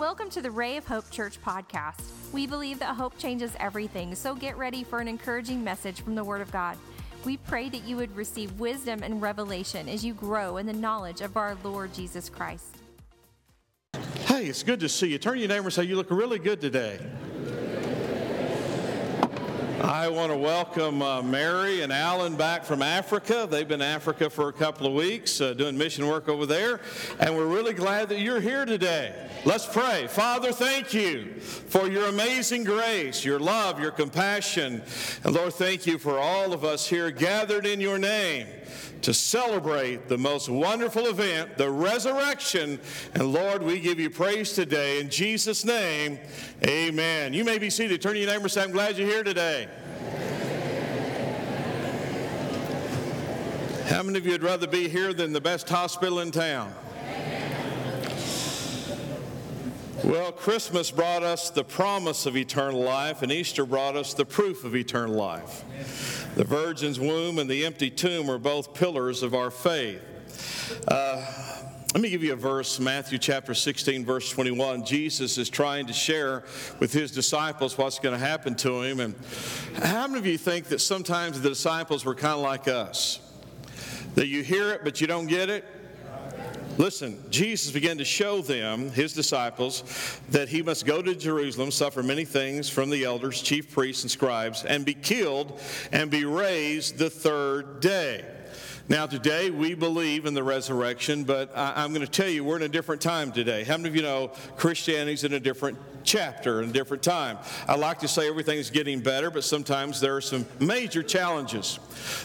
Welcome to the Ray of Hope Church podcast. We believe that hope changes everything, so get ready for an encouraging message from the Word of God. We pray that you would receive wisdom and revelation as you grow in the knowledge of our Lord Jesus Christ. Hey, it's good to see you. Turn your neighbor and say, You look really good today. I want to welcome uh, Mary and Alan back from Africa. They've been in Africa for a couple of weeks uh, doing mission work over there, and we're really glad that you're here today. Let's pray. Father, thank you for your amazing grace, your love, your compassion. And Lord, thank you for all of us here gathered in your name to celebrate the most wonderful event, the resurrection. And Lord, we give you praise today. In Jesus' name, amen. You may be seated. Turn to your neighbor and say, I'm glad you're here today. How many of you would rather be here than the best hospital in town? Well, Christmas brought us the promise of eternal life, and Easter brought us the proof of eternal life. The virgin's womb and the empty tomb are both pillars of our faith. Uh, let me give you a verse, Matthew chapter 16, verse 21. Jesus is trying to share with his disciples what's going to happen to him. And how many of you think that sometimes the disciples were kind of like us? That you hear it, but you don't get it? Listen, Jesus began to show them, his disciples, that he must go to Jerusalem, suffer many things from the elders, chief priests, and scribes, and be killed and be raised the third day. Now, today we believe in the resurrection, but I, am going to tell you we're in a different time today. How many of you know Christianity's in a different chapter and a different time? I like to say everything's getting better, but sometimes there are some major challenges.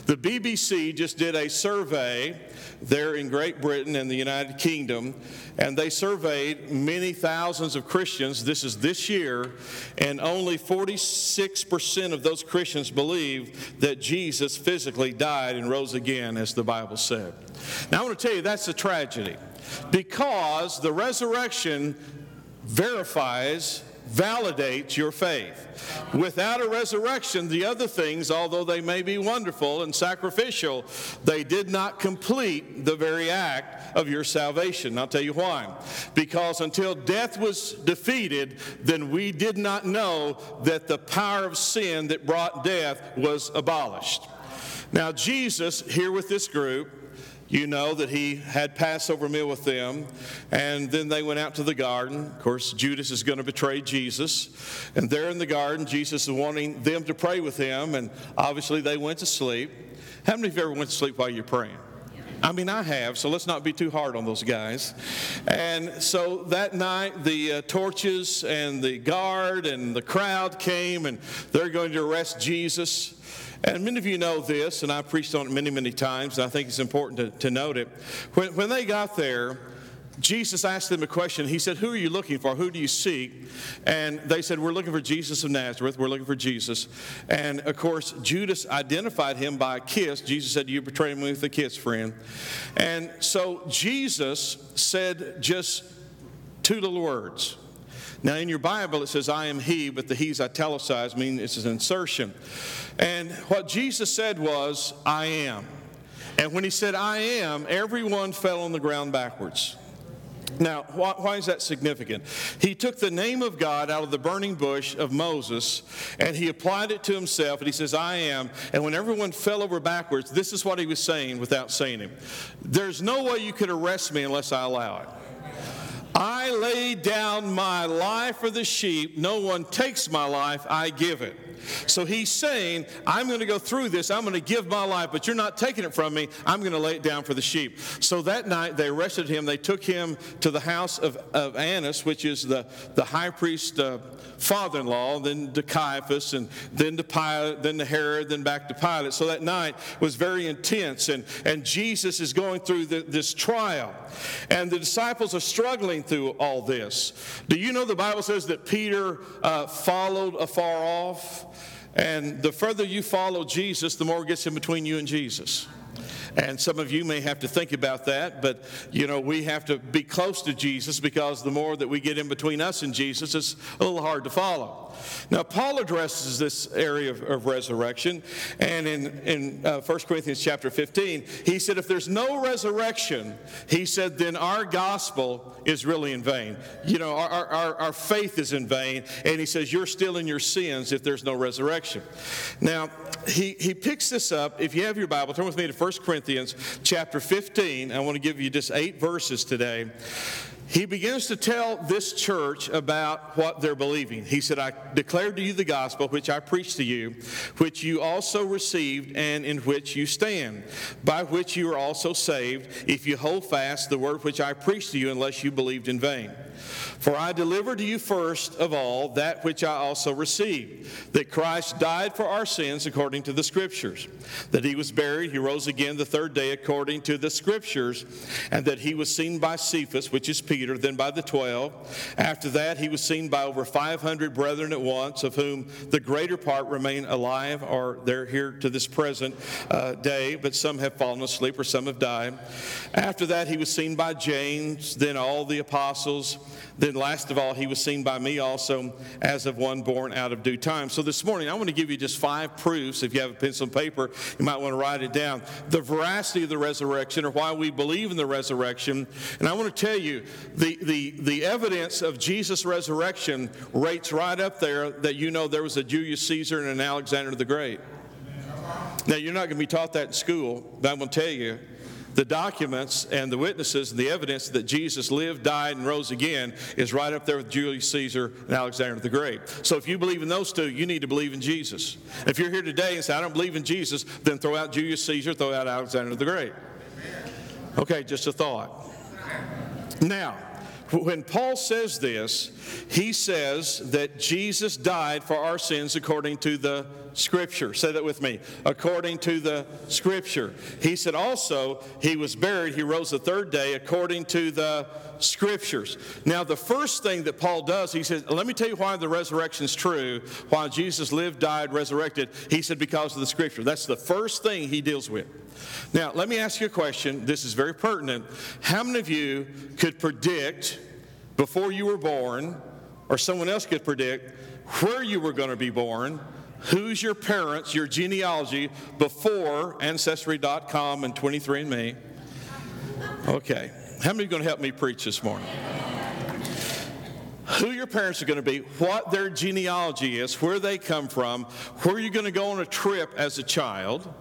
The BBC just did a survey there in Great Britain and the United Kingdom, and they surveyed many thousands of Christians. This is this year, and only 46% of those Christians believe that Jesus physically died and rose again, as the Bible said. Now, I want to tell you that's a tragedy because the resurrection verifies validates your faith. Without a resurrection, the other things, although they may be wonderful and sacrificial, they did not complete the very act of your salvation. I'll tell you why. Because until death was defeated, then we did not know that the power of sin that brought death was abolished. Now, Jesus, here with this group, you know that he had Passover meal with them, and then they went out to the garden. Of course, Judas is going to betray Jesus. And there in the garden, Jesus is wanting them to pray with him, and obviously they went to sleep. How many of you ever went to sleep while you're praying? I mean, I have, so let's not be too hard on those guys. And so that night, the uh, torches and the guard and the crowd came, and they're going to arrest Jesus. And many of you know this, and I've preached on it many, many times, and I think it's important to, to note it. When, when they got there, Jesus asked them a question. He said, Who are you looking for? Who do you seek? And they said, We're looking for Jesus of Nazareth. We're looking for Jesus. And of course, Judas identified him by a kiss. Jesus said, You betrayed me with a kiss, friend. And so Jesus said just two little words now, in your Bible, it says, I am He, but the He's italicized, meaning it's an insertion. And what Jesus said was, I am. And when He said, I am, everyone fell on the ground backwards. Now, why, why, is that significant? He took the name of God out of the burning bush of Moses and he applied it to himself and he says, I am. And when everyone fell over backwards, this is what he was saying without saying it. There's no way you could arrest me unless I allow it. I lay down my life for the sheep. No one takes my life, I give it. So he's saying, I'm going to go through this. I'm going to give my life, but you're not taking it from me. I'm going to lay it down for the sheep. So that night they arrested him. They took him to the house of, of Annas, which is the, the high priest's uh, father in law, then to Caiaphas, and then to Pilate, then to Herod, then back to Pilate. So that night was very intense. And, and Jesus is going through the, this trial. And the disciples are struggling through all this. Do you know the Bible says that Peter uh, followed afar off? And the further you follow Jesus, the more it gets in between you and Jesus. And some of you may have to think about that, but you know, we have to be close to Jesus because the more that we get in between us and Jesus, it's a little hard to follow. Now, Paul addresses this area of, of resurrection, and in, in uh, 1 Corinthians chapter 15, he said, If there's no resurrection, he said, then our gospel is really in vain. You know, our, our, our faith is in vain, and he says, You're still in your sins if there's no resurrection. Now, he, he picks this up. If you have your Bible, turn with me to 1 Corinthians chapter 15. I want to give you just eight verses today he begins to tell this church about what they're believing. He said, I declared to you the gospel which I preached to you, which you also received and in which you stand, by which you are also saved, if you hold fast the word which I preached to you, unless you believed in vain. For I delivered to you first of all that which I also received that Christ died for our sins according to the Scriptures, that he was buried, he rose again the third day according to the Scriptures, and that he was seen by Cephas, which is Peter, then by the twelve. After that, he was seen by over 500 brethren at once, of whom the greater part remain alive, or they're here to this present uh, day, but some have fallen asleep or some have died. After that, he was seen by James, then all the apostles. Then, last of all, he was seen by me also as of one born out of due time. So, this morning, I want to give you just five proofs. If you have a pencil and paper, you might want to write it down. The veracity of the resurrection, or why we believe in the resurrection. And I want to tell you, the, the, the evidence of Jesus' resurrection rates right up there that you know there was a Julius Caesar and an Alexander the Great. Now, you're not going to be taught that in school, but I'm going to tell you the documents and the witnesses and the evidence that Jesus lived, died, and rose again is right up there with Julius Caesar and Alexander the Great. So if you believe in those two, you need to believe in Jesus. If you're here today and say, I don't believe in Jesus, then throw out Julius Caesar, throw out Alexander the Great. Okay, just a thought. Now, when Paul says this, he says that Jesus died for our sins according to the Scripture. Say that with me. According to the Scripture. He said also he was buried, he rose the third day according to the Scriptures. Now, the first thing that Paul does, he says, Let me tell you why the resurrection is true, why Jesus lived, died, resurrected. He said, Because of the Scripture. That's the first thing he deals with. Now, let me ask you a question. This is very pertinent. How many of you could predict before you were born, or someone else could predict where you were going to be born, who's your parents, your genealogy before Ancestry.com and 23andMe? Okay. How many are going to help me preach this morning? Who your parents are going to be, what their genealogy is, where they come from, where you're going to go on a trip as a child,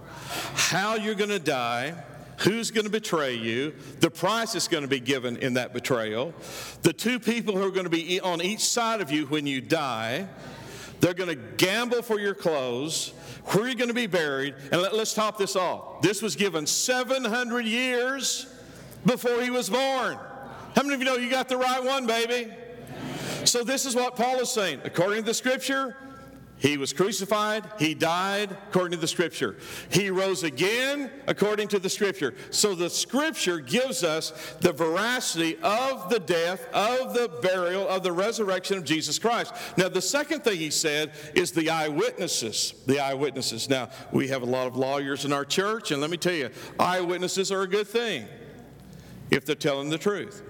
how you're going to die, who's going to betray you, the price that's going to be given in that betrayal, the two people who are going to be on each side of you when you die. They're going to gamble for your clothes, where you're going to be buried. And let, us top this off. This was given 700 years before he was born. How many of you know you got the right one, baby? So, this is what Paul is saying. According to the scripture, he was crucified, he died according to the scripture. He rose again according to the scripture. So the scripture gives us the veracity of the death, of the burial, of the resurrection of Jesus Christ. Now, the second thing he said is the eyewitnesses. The eyewitnesses. Now, we have a lot of lawyers in our church, and let me tell you, eyewitnesses are a good thing if they're telling the truth.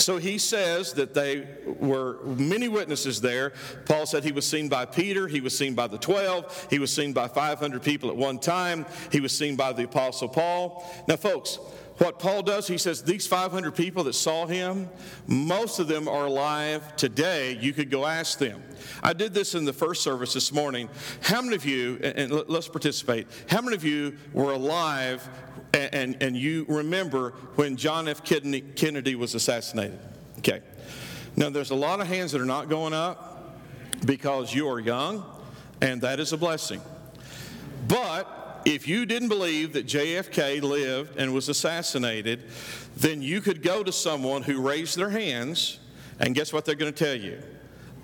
So he says that they were many witnesses there. Paul said he was seen by Peter, he was seen by the 12, he was seen by 500 people at one time, he was seen by the Apostle Paul. Now, folks, what Paul does, he says, these 500 people that saw him, most of them are alive today. You could go ask them. I did this in the first service this morning. How many of you, and let's participate, how many of you were alive and, and, and you remember when John F. Kennedy was assassinated? Okay. Now, there's a lot of hands that are not going up because you are young, and that is a blessing. But if you didn't believe that JFK lived and was assassinated, then you could go to someone who raised their hands, and guess what they're going to tell you?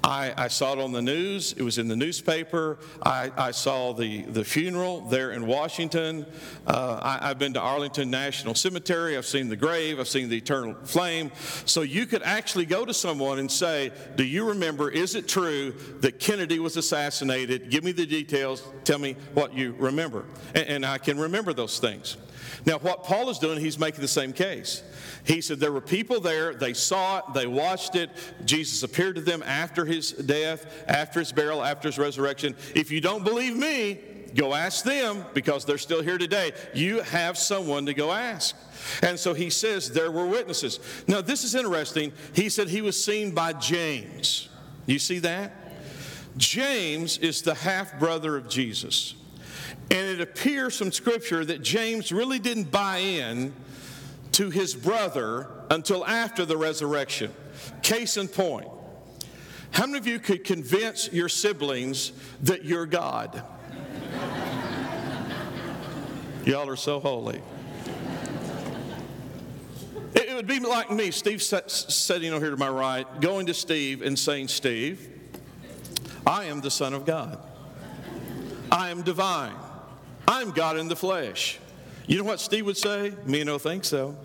I, I, saw it on the news. It was in the newspaper. I, I saw the, the funeral there in Washington. Uh, I, have been to Arlington National Cemetery. I've seen the grave. I've seen the eternal flame. So you could actually go to someone and say, Do you remember, is it true that Kennedy was assassinated? Give me the details. Tell me what you remember. and, and I can remember those things. Now, what Paul is doing, he's making the same case. He said there were people there, they saw it, they watched it. Jesus appeared to them after his death, after his burial, after his resurrection. If you don't believe me, go ask them because they're still here today. You have someone to go ask. And so he says there were witnesses. Now, this is interesting. He said he was seen by James. You see that? James is the half brother of Jesus. And it appears from Scripture that James really didn't buy in to his brother until after the resurrection. Case in point. How many of you could convince your siblings that you're God? Y'all are so holy. It would be like me, Steve sitting over here to my right, going to Steve and saying, Steve, I am the Son of God. I am divine. I'm God in the flesh. You know what Steve would say? Me no think so.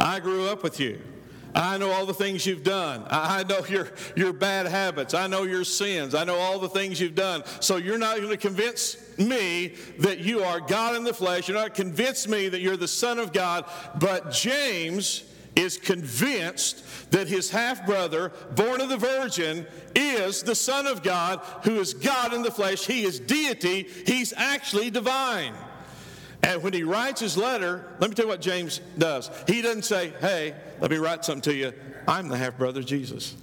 I grew up with you. I know all the things you've done. I know your, your bad habits. I know your sins. I know all the things you've done. So you're not going to convince me that you are God in the flesh. You're not convince me that you're the Son of God. But James is convinced that his half brother, born of the Virgin, is the Son of God, who is God in the flesh. He is deity, he's actually divine. And when he writes his letter, let me tell you what James does. He doesn't say, Hey, let me write something to you. I'm the half brother of Jesus.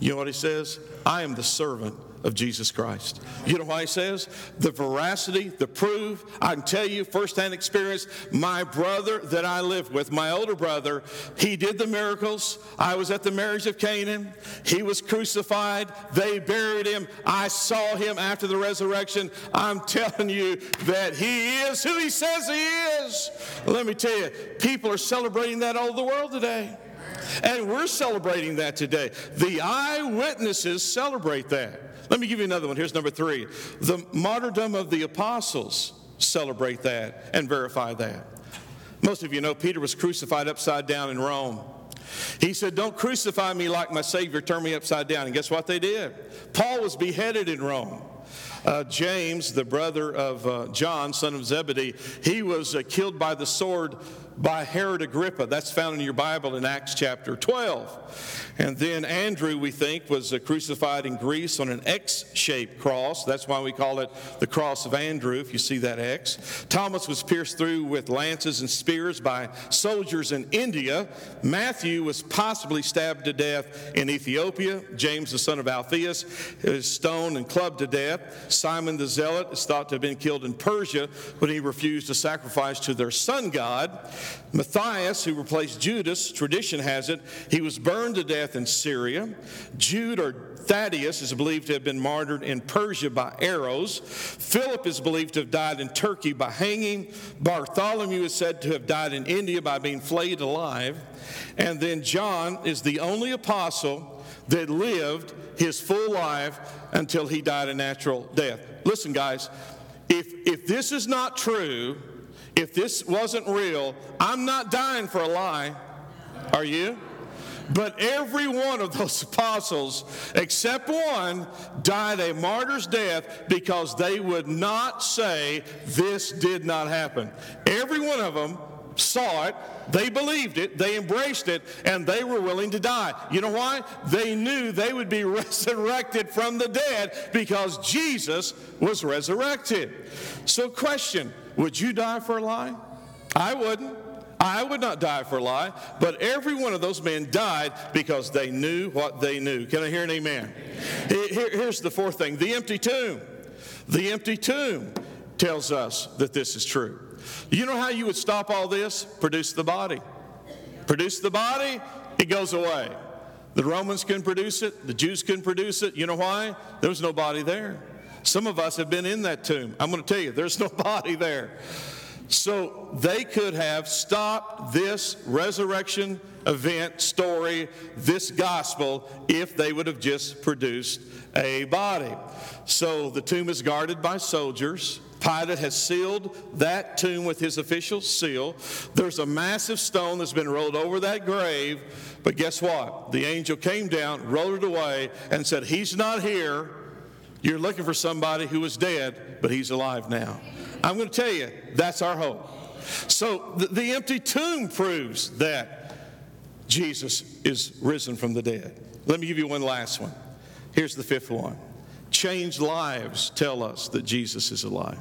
You know what he says? I am the servant of Jesus Christ. You know why he says? The veracity, the proof. I can tell you firsthand experience. My brother that I lived with, my older brother, he did the miracles. I was at the marriage of Canaan. He was crucified. They buried him. I saw him after the resurrection. I'm telling you that he is who he says he is. Let me tell you, people are celebrating that all over the world today. And we're celebrating that today. The eyewitnesses celebrate that. Let me give you another one. Here's number three. The martyrdom of the apostles celebrate that and verify that. Most of you know Peter was crucified upside down in Rome. He said, Don't crucify me like my Savior, turn me upside down. And guess what they did? Paul was beheaded in Rome. Uh, James, the brother of uh, John, son of Zebedee, he was uh, killed by the sword by Herod Agrippa. That's found in your Bible in Acts chapter 12. And then Andrew, we think, was uh, crucified in Greece on an X shaped cross. That's why we call it the cross of Andrew, if you see that X. Thomas was pierced through with lances and spears by soldiers in India. Matthew was possibly stabbed to death in Ethiopia. James, the son of Alphaeus, is stoned and clubbed to death. Simon the Zealot is thought to have been killed in Persia when he refused to sacrifice to their sun god. Matthias, who replaced Judas, tradition has it, he was burned to death in Syria. Jude or Thaddeus is believed to have been martyred in Persia by arrows. Philip is believed to have died in Turkey by hanging. Bartholomew is said to have died in India by being flayed alive. And then John is the only apostle that lived his full life until he died a natural death. Listen, guys, if, if this is not true, if this wasn't real, I'm not dying for a lie. Are you? But every one of those apostles, except one, died a martyr's death because they would not say this did not happen. Every one of them saw it, they believed it, they embraced it, and they were willing to die. You know why? They knew they would be resurrected from the dead because Jesus was resurrected. So, question would you die for a lie? I wouldn't. I would not die for a lie, but every one of those men died because they knew what they knew. Can I hear an amen? Here, here's the fourth thing the empty tomb. The empty tomb tells us that this is true. You know how you would stop all this? Produce the body. Produce the body, it goes away. The Romans couldn't produce it, the Jews couldn't produce it. You know why? There was no body there. Some of us have been in that tomb. I'm going to tell you, there's no body there. So they could have stopped this resurrection event, story, this gospel, if they would have just produced a body. So the tomb is guarded by soldiers. Pilate has sealed that tomb with his official seal. There's a massive stone that's been rolled over that grave. But guess what? The angel came down, rolled it away, and said, He's not here. You're looking for somebody who was dead, but he's alive now. I'm going to tell you, that's our hope. So the, the empty tomb proves that Jesus is risen from the dead. Let me give you one last one. Here's the fifth one. Changed lives tell us that Jesus is alive.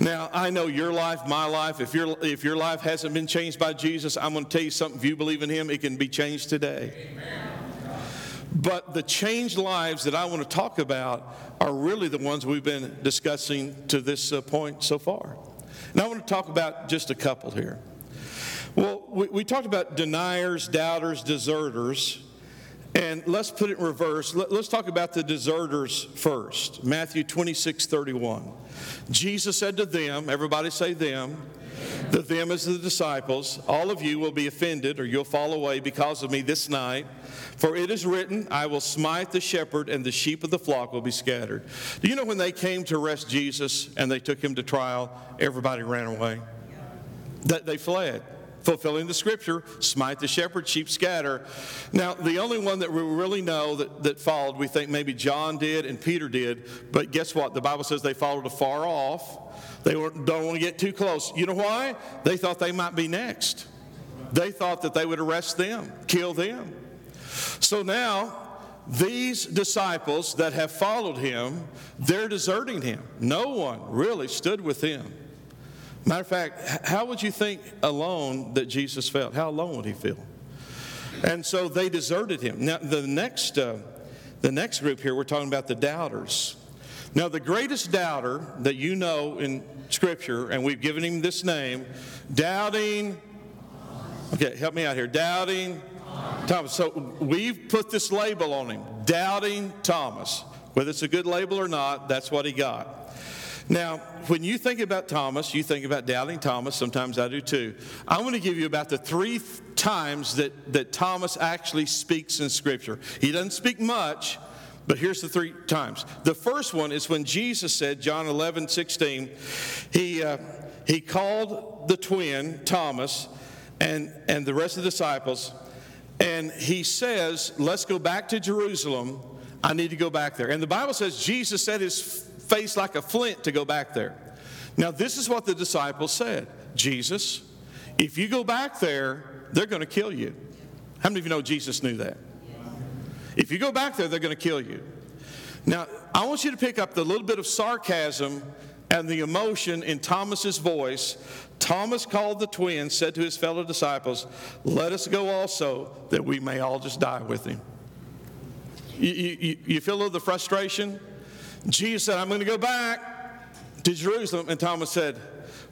Now, I know your life, my life, if your, if your life hasn't been changed by Jesus, I'm going to tell you something. If you believe in Him, it can be changed today. Amen. But the changed lives that I want to talk about are really the ones we've been discussing to this uh, point so far. And I want to talk about just a couple here. Well, we, we talked about deniers, doubters, deserters. And let's put it in reverse. Let, us talk about the deserters first. Matthew 26, 31. Jesus said to them, everybody say them, the them as the disciples, all of you will be offended or you'll fall away because of me this night. For it is written, I will smite the shepherd, and the sheep of the flock will be scattered. Do you know when they came to arrest Jesus and they took him to trial, everybody ran away? That they fled fulfilling the scripture smite the shepherd sheep scatter now the only one that we really know that, that followed we think maybe john did and peter did but guess what the bible says they followed afar off they don't want to get too close you know why they thought they might be next they thought that they would arrest them kill them so now, these disciples that have followed him, they're deserting him. No one really stood with him. Matter of fact, how would you think alone that Jesus felt? How alone would he feel? And so they deserted him. Now, the next, uh, the next group here, we're talking about the doubters. Now, the greatest doubter that you know in Scripture, and we've given him this name, doubting. Okay, help me out here. Doubting Thomas. So we've put this label on him, doubting Thomas. Whether it's a good label or not, that's what he got. Now, when you think about Thomas, you think about doubting Thomas. Sometimes I do too. I want to give you about the three times that, that Thomas actually speaks in Scripture. He doesn't speak much, but here's the three times. The first one is when Jesus said, John 11, 16, he, uh, he called the twin, Thomas, and, and the rest of the disciples, and he says, Let's go back to Jerusalem. I need to go back there. And the Bible says Jesus set his face like a flint to go back there. Now, this is what the disciples said Jesus, if you go back there, they're going to kill you. How many of you know Jesus knew that? If you go back there, they're going to kill you. Now, I want you to pick up the little bit of sarcasm and the emotion in Thomas's voice Thomas called the twins, said to his fellow disciples, Let us go also, that we may all just die with him. You, you, you feel the frustration? Jesus said, I'm going to go back to Jerusalem. And Thomas said,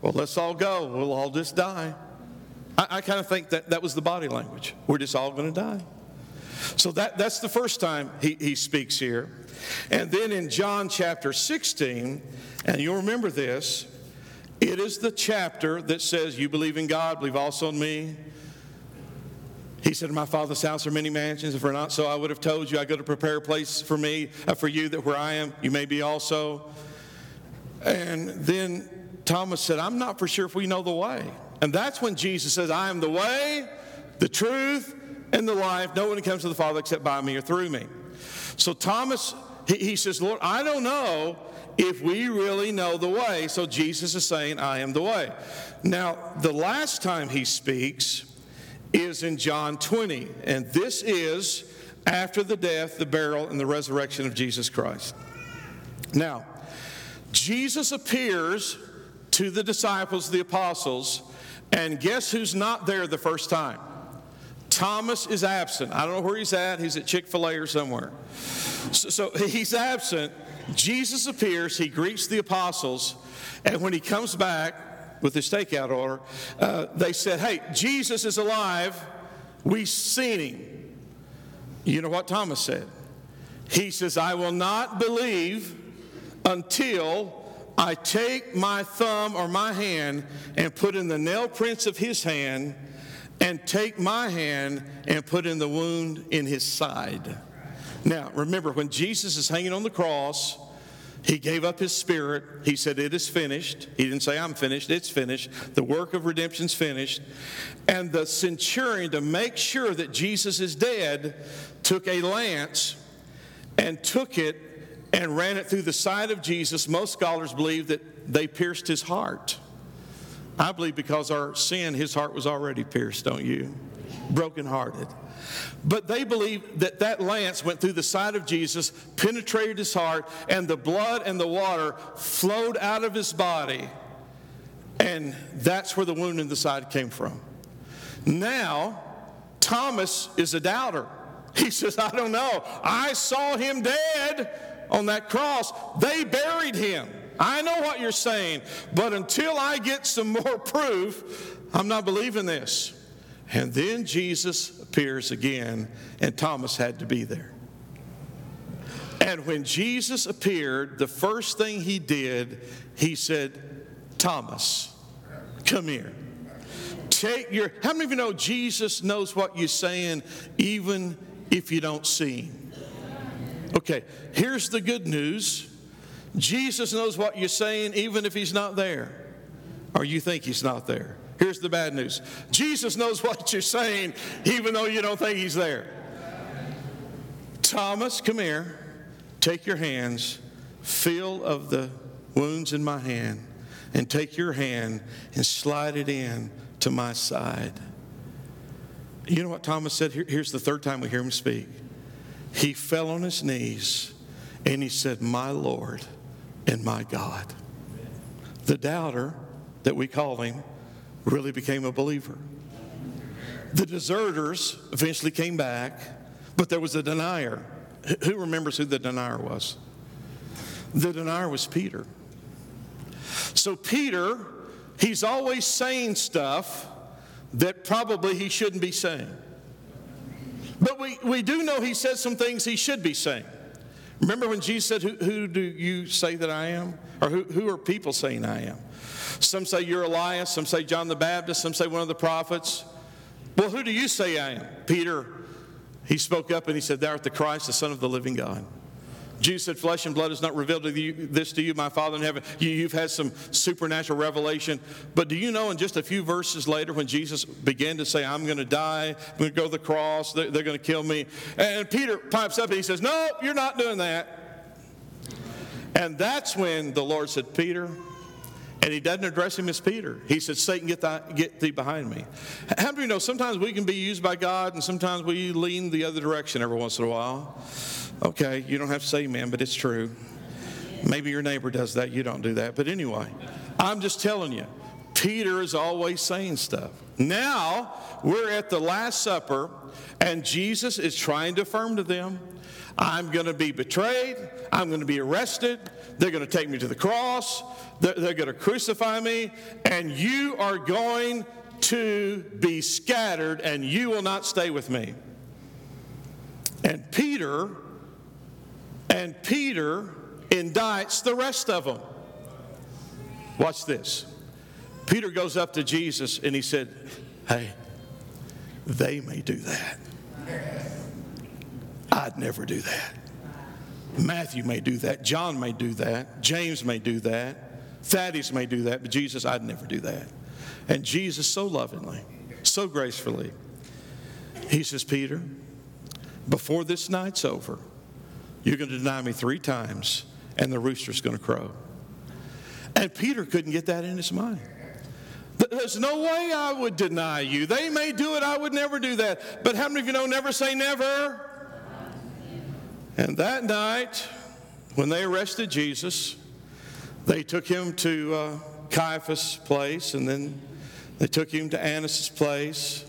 Well, let's all go. We'll all just die. I, I kind of think that that was the body language. We're just all going to die. So that, that's the first time he, he speaks here. And then in John chapter 16, and you'll remember this, it is the chapter that says, You believe in God, believe also in me. He said, In my Father's house are many mansions. If we're not so, I would have told you, I go to prepare a place for me, uh, for you, that where I am, you may be also. And then Thomas said, I'm not for sure if we know the way. And that's when Jesus says, I am the way, the truth, and the life. No one comes to the Father except by me or through me. So Thomas, he, he says, Lord, I don't know if we really know the way. So Jesus is saying, I am the way. Now, the last time he speaks is in John 20, and this is after the death, the burial, and the resurrection of Jesus Christ. Now, Jesus appears to the disciples, the apostles, and guess who's not there the first time? Thomas is absent. I don't know where he's at. He's at Chick fil A or somewhere. So, so he's absent. Jesus appears, he greets the apostles, and when he comes back with his takeout order, uh, they said, Hey, Jesus is alive. We've seen him. You know what Thomas said? He says, I will not believe until I take my thumb or my hand and put in the nail prints of his hand, and take my hand and put in the wound in his side. Now, remember, when Jesus is hanging on the cross, he gave up his spirit. He said, It is finished. He didn't say, I'm finished. It's finished. The work of redemption's finished. And the centurion, to make sure that Jesus is dead, took a lance and took it and ran it through the side of Jesus. Most scholars believe that they pierced his heart. I believe because our sin, his heart was already pierced, don't you? Brokenhearted. But they believe that that lance went through the side of Jesus, penetrated his heart, and the blood and the water flowed out of his body. And that's where the wound in the side came from. Now, Thomas is a doubter. He says, I don't know. I saw him dead on that cross. They buried him. I know what you're saying, but until I get some more proof, I'm not believing this. And then Jesus appears again, and Thomas had to be there. And when Jesus appeared, the first thing he did, he said, Thomas, come here. Take your, how many of you know Jesus knows what you're saying even if you don't see him? Okay, here's the good news Jesus knows what you're saying even if he's not there, or you think he's not there. Here's the bad news Jesus knows what you're saying, even though you don't think He's there. Thomas, come here. Take your hands, feel of the wounds in my hand, and take your hand and slide it in to my side. You know what Thomas said? Here, here's the third time we hear him speak. He fell on his knees and he said, My Lord and my God. The doubter that we call him really became a believer. The deserters eventually came back, but there was a denier. Who remembers who the denier was? The denier was Peter. So, Peter, he's always saying stuff that probably he shouldn't be saying. But we, we do know he says some things he should be saying. Remember when Jesus said, Who, who do you say that I am? Or who, who are people saying I am? Some say you're Elias, some say John the Baptist, some say one of the prophets. Well, who do you say I am? Peter, he spoke up and he said, Thou art the Christ, the Son of the living God. Jesus said, Flesh and blood has not revealed to you, this to you, my Father in heaven. You, have had some supernatural revelation. But do you know, in just a few verses later, when Jesus began to say, I'm going to die, I'm going to go to the cross, they're, they're going to kill me. And Peter pipes up and he says, No, you're not doing that. And that's when the Lord said, Peter, and he doesn't address him as Peter. He said, Satan, get, thy, get thee behind me. How do you know sometimes we can be used by God and sometimes we lean the other direction every once in a while? Okay, you don't have to say amen, but it's true. Maybe your neighbor does that, you don't do that. But anyway, I'm just telling you, Peter is always saying stuff. Now we're at the Last Supper, and Jesus is trying to affirm to them I'm going to be betrayed. I'm going to be arrested. They're going to take me to the cross. They're, they're going to crucify me. And you are going to be scattered, and you will not stay with me. And Peter, and Peter indicts the rest of them. Watch this. Peter goes up to Jesus and he said, Hey, they may do that. I'd never do that. Matthew may do that. John may do that. James may do that. Thaddeus may do that. But Jesus, I'd never do that. And Jesus, so lovingly, so gracefully, he says, Peter, before this night's over, you're going to deny me three times, and the rooster's going to crow. And Peter couldn't get that in his mind. There's no way I would deny you. They may do it, I would never do that. But how many of you know never say never? And that night, when they arrested Jesus, they took him to uh, Caiaphas' place, and then they took him to Annas' place.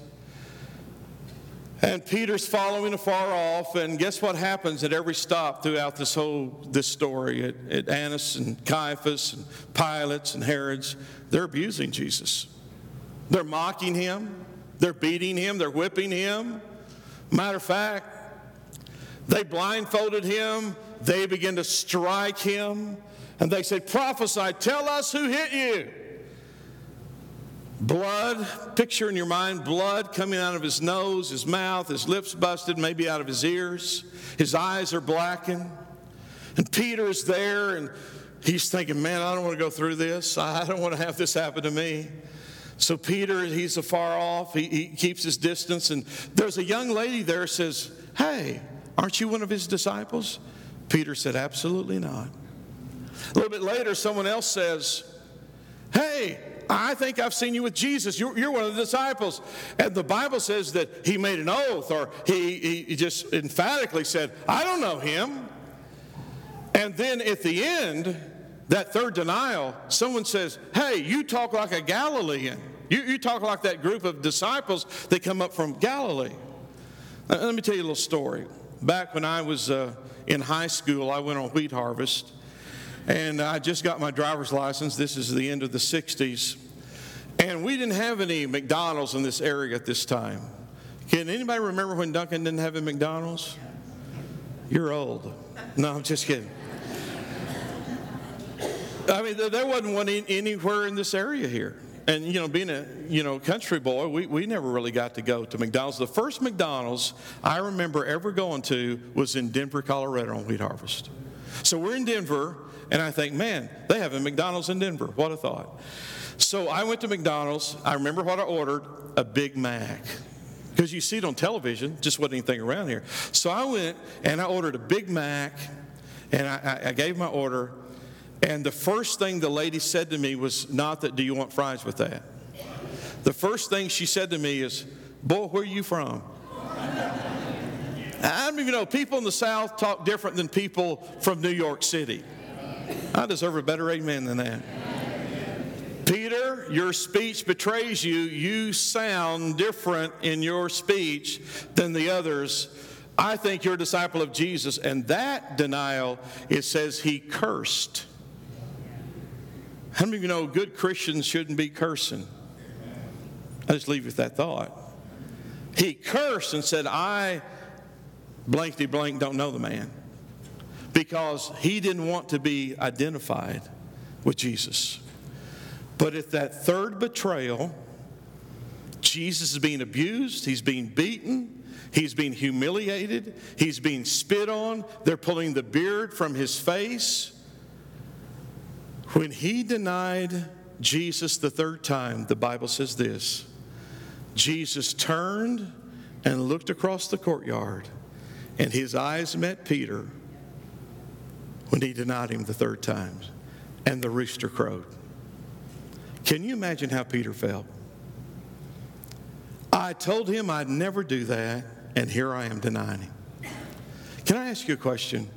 And Peter's following afar off, and guess what happens at every stop throughout this whole this story at, at Annas and Caiaphas and Pilate's and Herod's? They're abusing Jesus. They're mocking him. They're beating him. They're whipping him. Matter of fact, they blindfolded him. They began to strike him. And they said, Prophesy, tell us who hit you. Blood, picture in your mind blood coming out of his nose, his mouth, his lips busted, maybe out of his ears. His eyes are blackened. And Peter's there and he's thinking, Man, I don't want to go through this. I don't want to have this happen to me. So Peter, he's afar off. He, he keeps his distance. And there's a young lady there says, Hey, aren't you one of his disciples? Peter said, Absolutely not. A little bit later, someone else says, Hey, I think I've seen you with Jesus. You're, you're, one of the disciples. And the Bible says that he made an oath or he, he just emphatically said, I don't know him. And then at the end, that third denial, someone says, Hey, you talk like a Galilean. You, you talk like that group of disciples that come up from Galilee. Now, let me tell you a little story. Back when I was uh, in high school, I went on wheat harvest. And I just got my driver's license. This is the end of the 60s. And we didn't have any McDonald's in this area at this time. Can anybody remember when Duncan didn't have a McDonald's? You're old. No, I'm just kidding. I mean, there wasn't one anywhere in this area here. And, you know, being a, you know, country boy, we, we never really got to go to McDonald's. The first McDonald's I remember ever going to was in Denver, Colorado on Wheat Harvest. So we're in Denver, and I think, man, they have a McDonald's in Denver. What a thought. So I went to McDonald's. I remember what I ordered a Big Mac. Because you see it on television, just wasn't anything around here. So I went and I ordered a Big Mac, and I, I gave my order. And the first thing the lady said to me was not that, do you want fries with that? The first thing she said to me is, boy, where are you from? I don't even know, people in the South talk different than people from New York City. I deserve a better amen than that. Peter, your speech betrays you. You sound different in your speech than the others. I think you're a disciple of Jesus. And that denial, it says he cursed. How many of you know good Christians shouldn't be cursing? I just leave you with that thought. He cursed and said, I blankety blank don't know the man because he didn't want to be identified with Jesus. But at that third betrayal, Jesus is being abused, he's being beaten, he's being humiliated, he's being spit on, they're pulling the beard from his face. When he denied Jesus the third time, the Bible says this Jesus turned and looked across the courtyard, and his eyes met Peter when he denied him the third time, and the rooster crowed. Can you imagine how Peter felt? I told him I'd never do that, and here I am denying him. Can I ask you a question?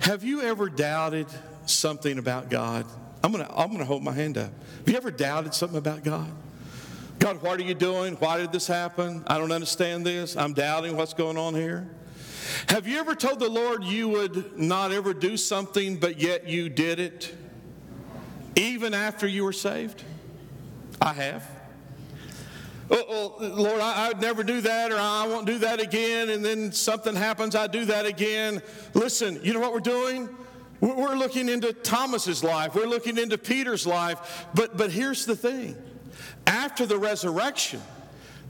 Have you ever doubted something about God? I'm going to I'm going to hold my hand up. Have you ever doubted something about God? God, what are you doing? Why did this happen? I don't understand this. I'm doubting what's going on here. Have you ever told the Lord you would not ever do something, but yet you did it? even after you were saved? I have. Oh, Lord, I, would never do that, or I won't do that again, and then something happens, I do that again. Listen, you know what we're doing? We're looking into Thomas's life, we're looking into Peter's life, but, but here's the thing after the resurrection,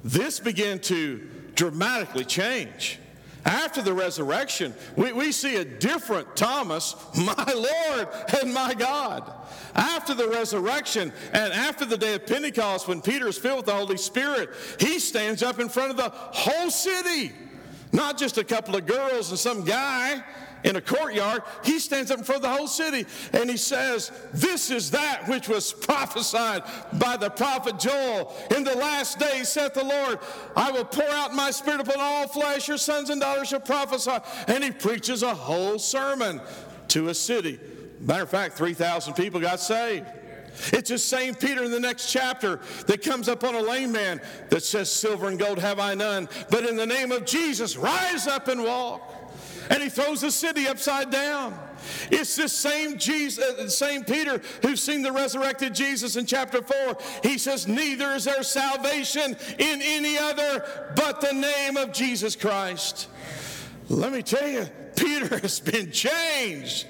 this began to dramatically change. After the resurrection, we, we see a different Thomas, my Lord and my God. After the resurrection and after the day of Pentecost, when Peter is filled with the Holy Spirit, he stands up in front of the whole city, not just a couple of girls and some guy in a courtyard, he stands up in front of the whole city and he says, This is that which was prophesied by the prophet Joel. In the last days, saith the Lord, I will pour out my spirit upon all flesh, your sons and daughters shall prophesy. And he preaches a whole sermon to a city. Matter of fact, 3,000 people got saved. It's the same Peter in the next chapter that comes up on a lame man that says, Silver and gold have I none, but in the name of Jesus, rise up and walk and he throws the city upside down. It's this same Jesus, uh, same Peter who's seen the resurrected Jesus in chapter 4. He says, Neither is there salvation in any other but the name of Jesus Christ. Let me tell you, Peter has been changed.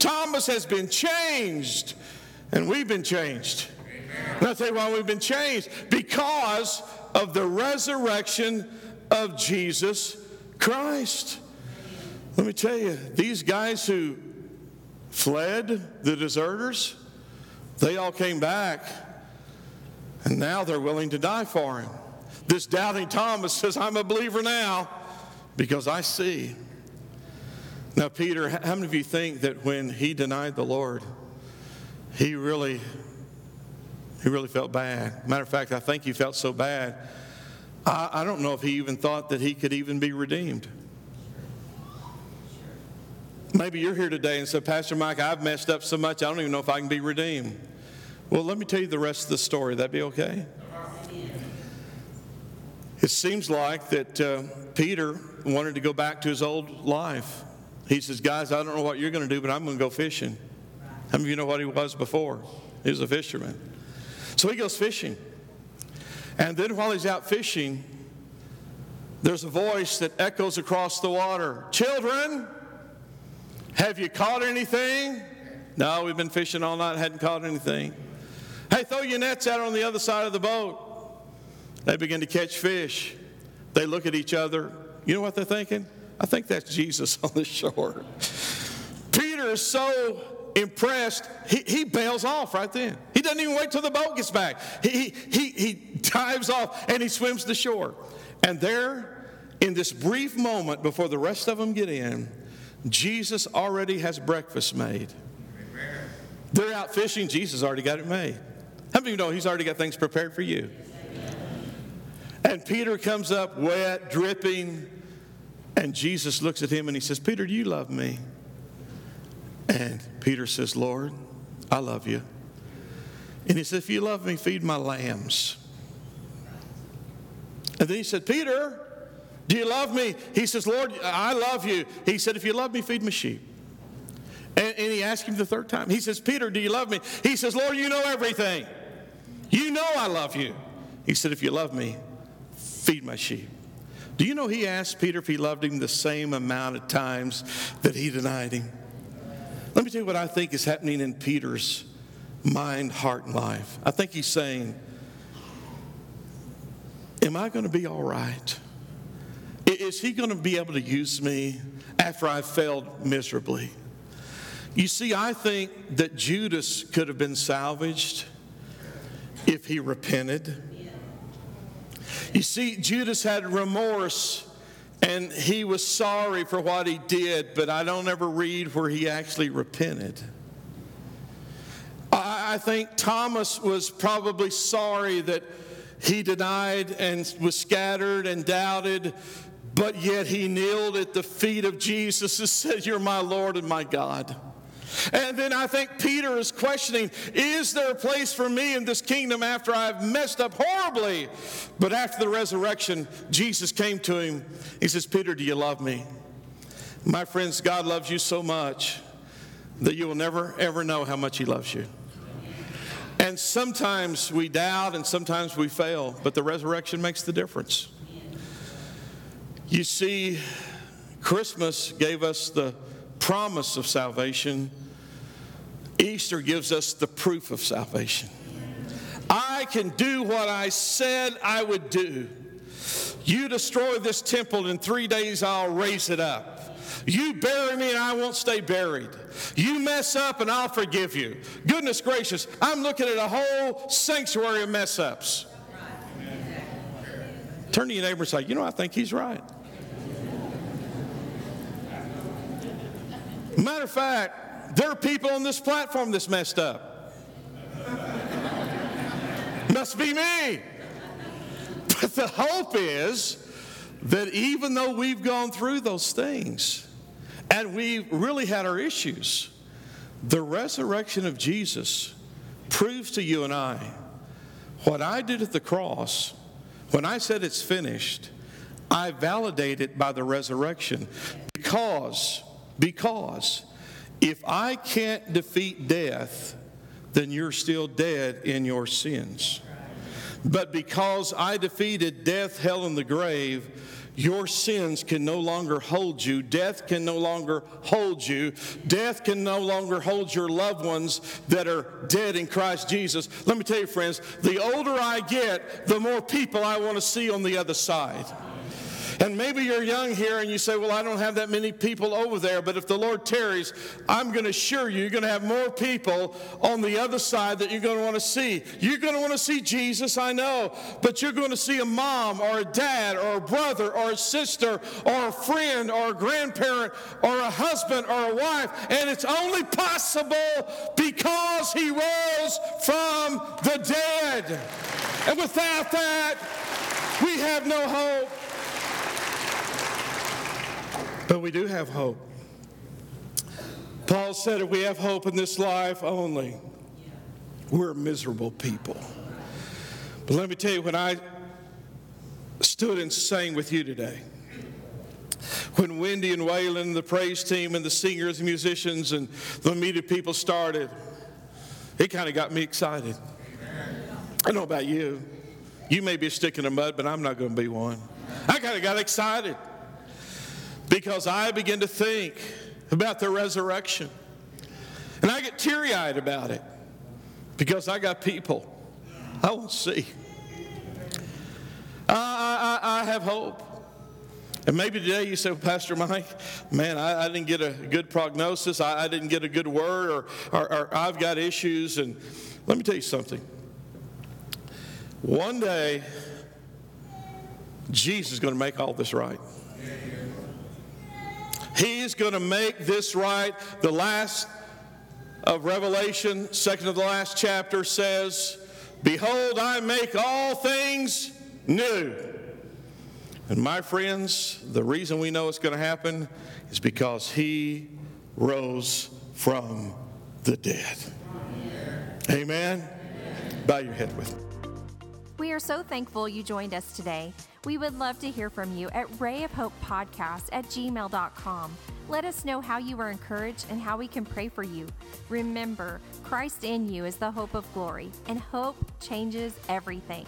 Thomas has been changed. And we've been changed. And I'll tell you why we've been changed because of the resurrection of Jesus Christ. Let me tell you, these guys who fled, the deserters, they all came back. And now they're willing to die for him. This doubting Thomas says, I'm a believer now because I see. Now, Peter, how many of you think that when he denied the Lord, he really, he really felt bad? Matter of fact, I think he felt so bad. I, I don't know if he even thought that he could even be redeemed. Maybe you're here today and said, Pastor Mike, I've messed up so much, I don't even know if I can be redeemed. Well, let me tell you the rest of the story. That'd be okay? It seems like that uh, Peter wanted to go back to his old life. He says, Guys, I don't know what you're going to do, but I'm going to go fishing. How many of you know what he was before? He was a fisherman. So he goes fishing. And then while he's out fishing, there's a voice that echoes across the water Children, have you caught anything? No, we've been fishing all night, hadn't caught anything. Hey, throw your nets out on the other side of the boat. They begin to catch fish. They look at each other. You know what they're thinking? I think that's Jesus on the shore. Peter is so impressed, he, he bails off right then. He doesn't even wait till the boat gets back. He, he, he dives off and he swims to shore. And there, in this brief moment before the rest of them get in, Jesus already has breakfast made. They're out fishing, Jesus already got it made. How many of you know he's already got things prepared for you? And Peter comes up wet, dripping, and Jesus looks at him and he says, Peter, do you love me? And Peter says, Lord, I love you. And he said, If you love me, feed my lambs. And then he said, Peter, do you love me? He says, Lord, I love you. He said, If you love me, feed my sheep. And, and, he asked him the third time. He says, Peter, do you love me? He says, Lord, you know everything. You know I love you. He said, If you love me, feed my sheep. Do you know he asked Peter if he loved him the same amount of times that he denied him? Let me tell you what I think is happening in Peter's mind, heart, and life. I think he's saying, Am I going to be all right? Is he going to be able to use me after I've failed miserably? You see, I think that Judas could have been salvaged if he repented. You see, Judas had remorse and he was sorry for what he did, but I don't ever read where he actually repented. I think Thomas was probably sorry that he denied and was scattered and doubted, but yet he kneeled at the feet of Jesus and said, You're my Lord and my God. And then I think Peter is questioning Is there a place for me in this kingdom after I've messed up horribly? But after the resurrection, Jesus came to him. He says, Peter, do you love me? My friends, God loves you so much that you will never, ever know how much He loves you. And sometimes we doubt and sometimes we fail, but the resurrection makes the difference. You see, Christmas gave us the promise of salvation Easter gives us the proof of salvation. I can do what I said I would do. You destroy this temple, in three days I'll raise it up. You bury me and I won't stay buried. You mess up and I'll forgive you. Goodness gracious, I'm looking at a whole sanctuary of mess ups. Turn to your neighbor and say, You know, I think he's right. Matter of fact, there are people on this platform that's messed up. Must be me. But the hope is that even though we've gone through those things and we've really had our issues, the resurrection of Jesus proves to you and I what I did at the cross, when I said it's finished, I validate it by the resurrection because, because if I can't defeat death, then you're still dead in your sins. But because I defeated death, hell, and the grave, your sins can no longer hold you. Death can no longer hold you. Death can no longer hold your loved ones that are dead in Christ Jesus. Let me tell you, friends, the older I get, the more people I want to see on the other side. And maybe you're young here and you say, Well, I don't have that many people over there, but if the Lord tarries, I'm going to assure you, you're going to have more people on the other side that you're going to want to see. You're going to want to see Jesus, I know, but you're going to see a mom or a dad or a brother or a sister or a friend or a grandparent or a husband or a wife, and it's only possible because he rose from the dead. And without that, we have no hope. But we do have hope. Paul said if we have hope in this life only, we're miserable people. But let me tell you, when I stood and sang with you today, when Wendy and Waylon, the praise team, and the singers and musicians and the media people started, it kind of got me excited. I don't know about you. You may be a stick in the mud, but I'm not going to be one. I kind of got excited because I begin to think about the resurrection. And I get teary eyed about it because I got people I won't see. I, I, I have hope. And maybe today you say, well, Pastor Mike, man, I, I, didn't get a good prognosis. I, I didn't get a good word, or, or, or I've got issues. And let me tell you something. One day, Jesus is going to make all this right. He's going to make this right. The last of Revelation, second of the last chapter, says, Behold, I make all things new. And my friends, the reason we know it's going to happen is because He rose from the dead. Amen? Amen. Bow your head with me. We are so thankful you joined us today. We would love to hear from you at rayofhopepodcast at gmail.com. Let us know how you were encouraged and how we can pray for you. Remember, Christ in you is the hope of glory, and hope changes everything.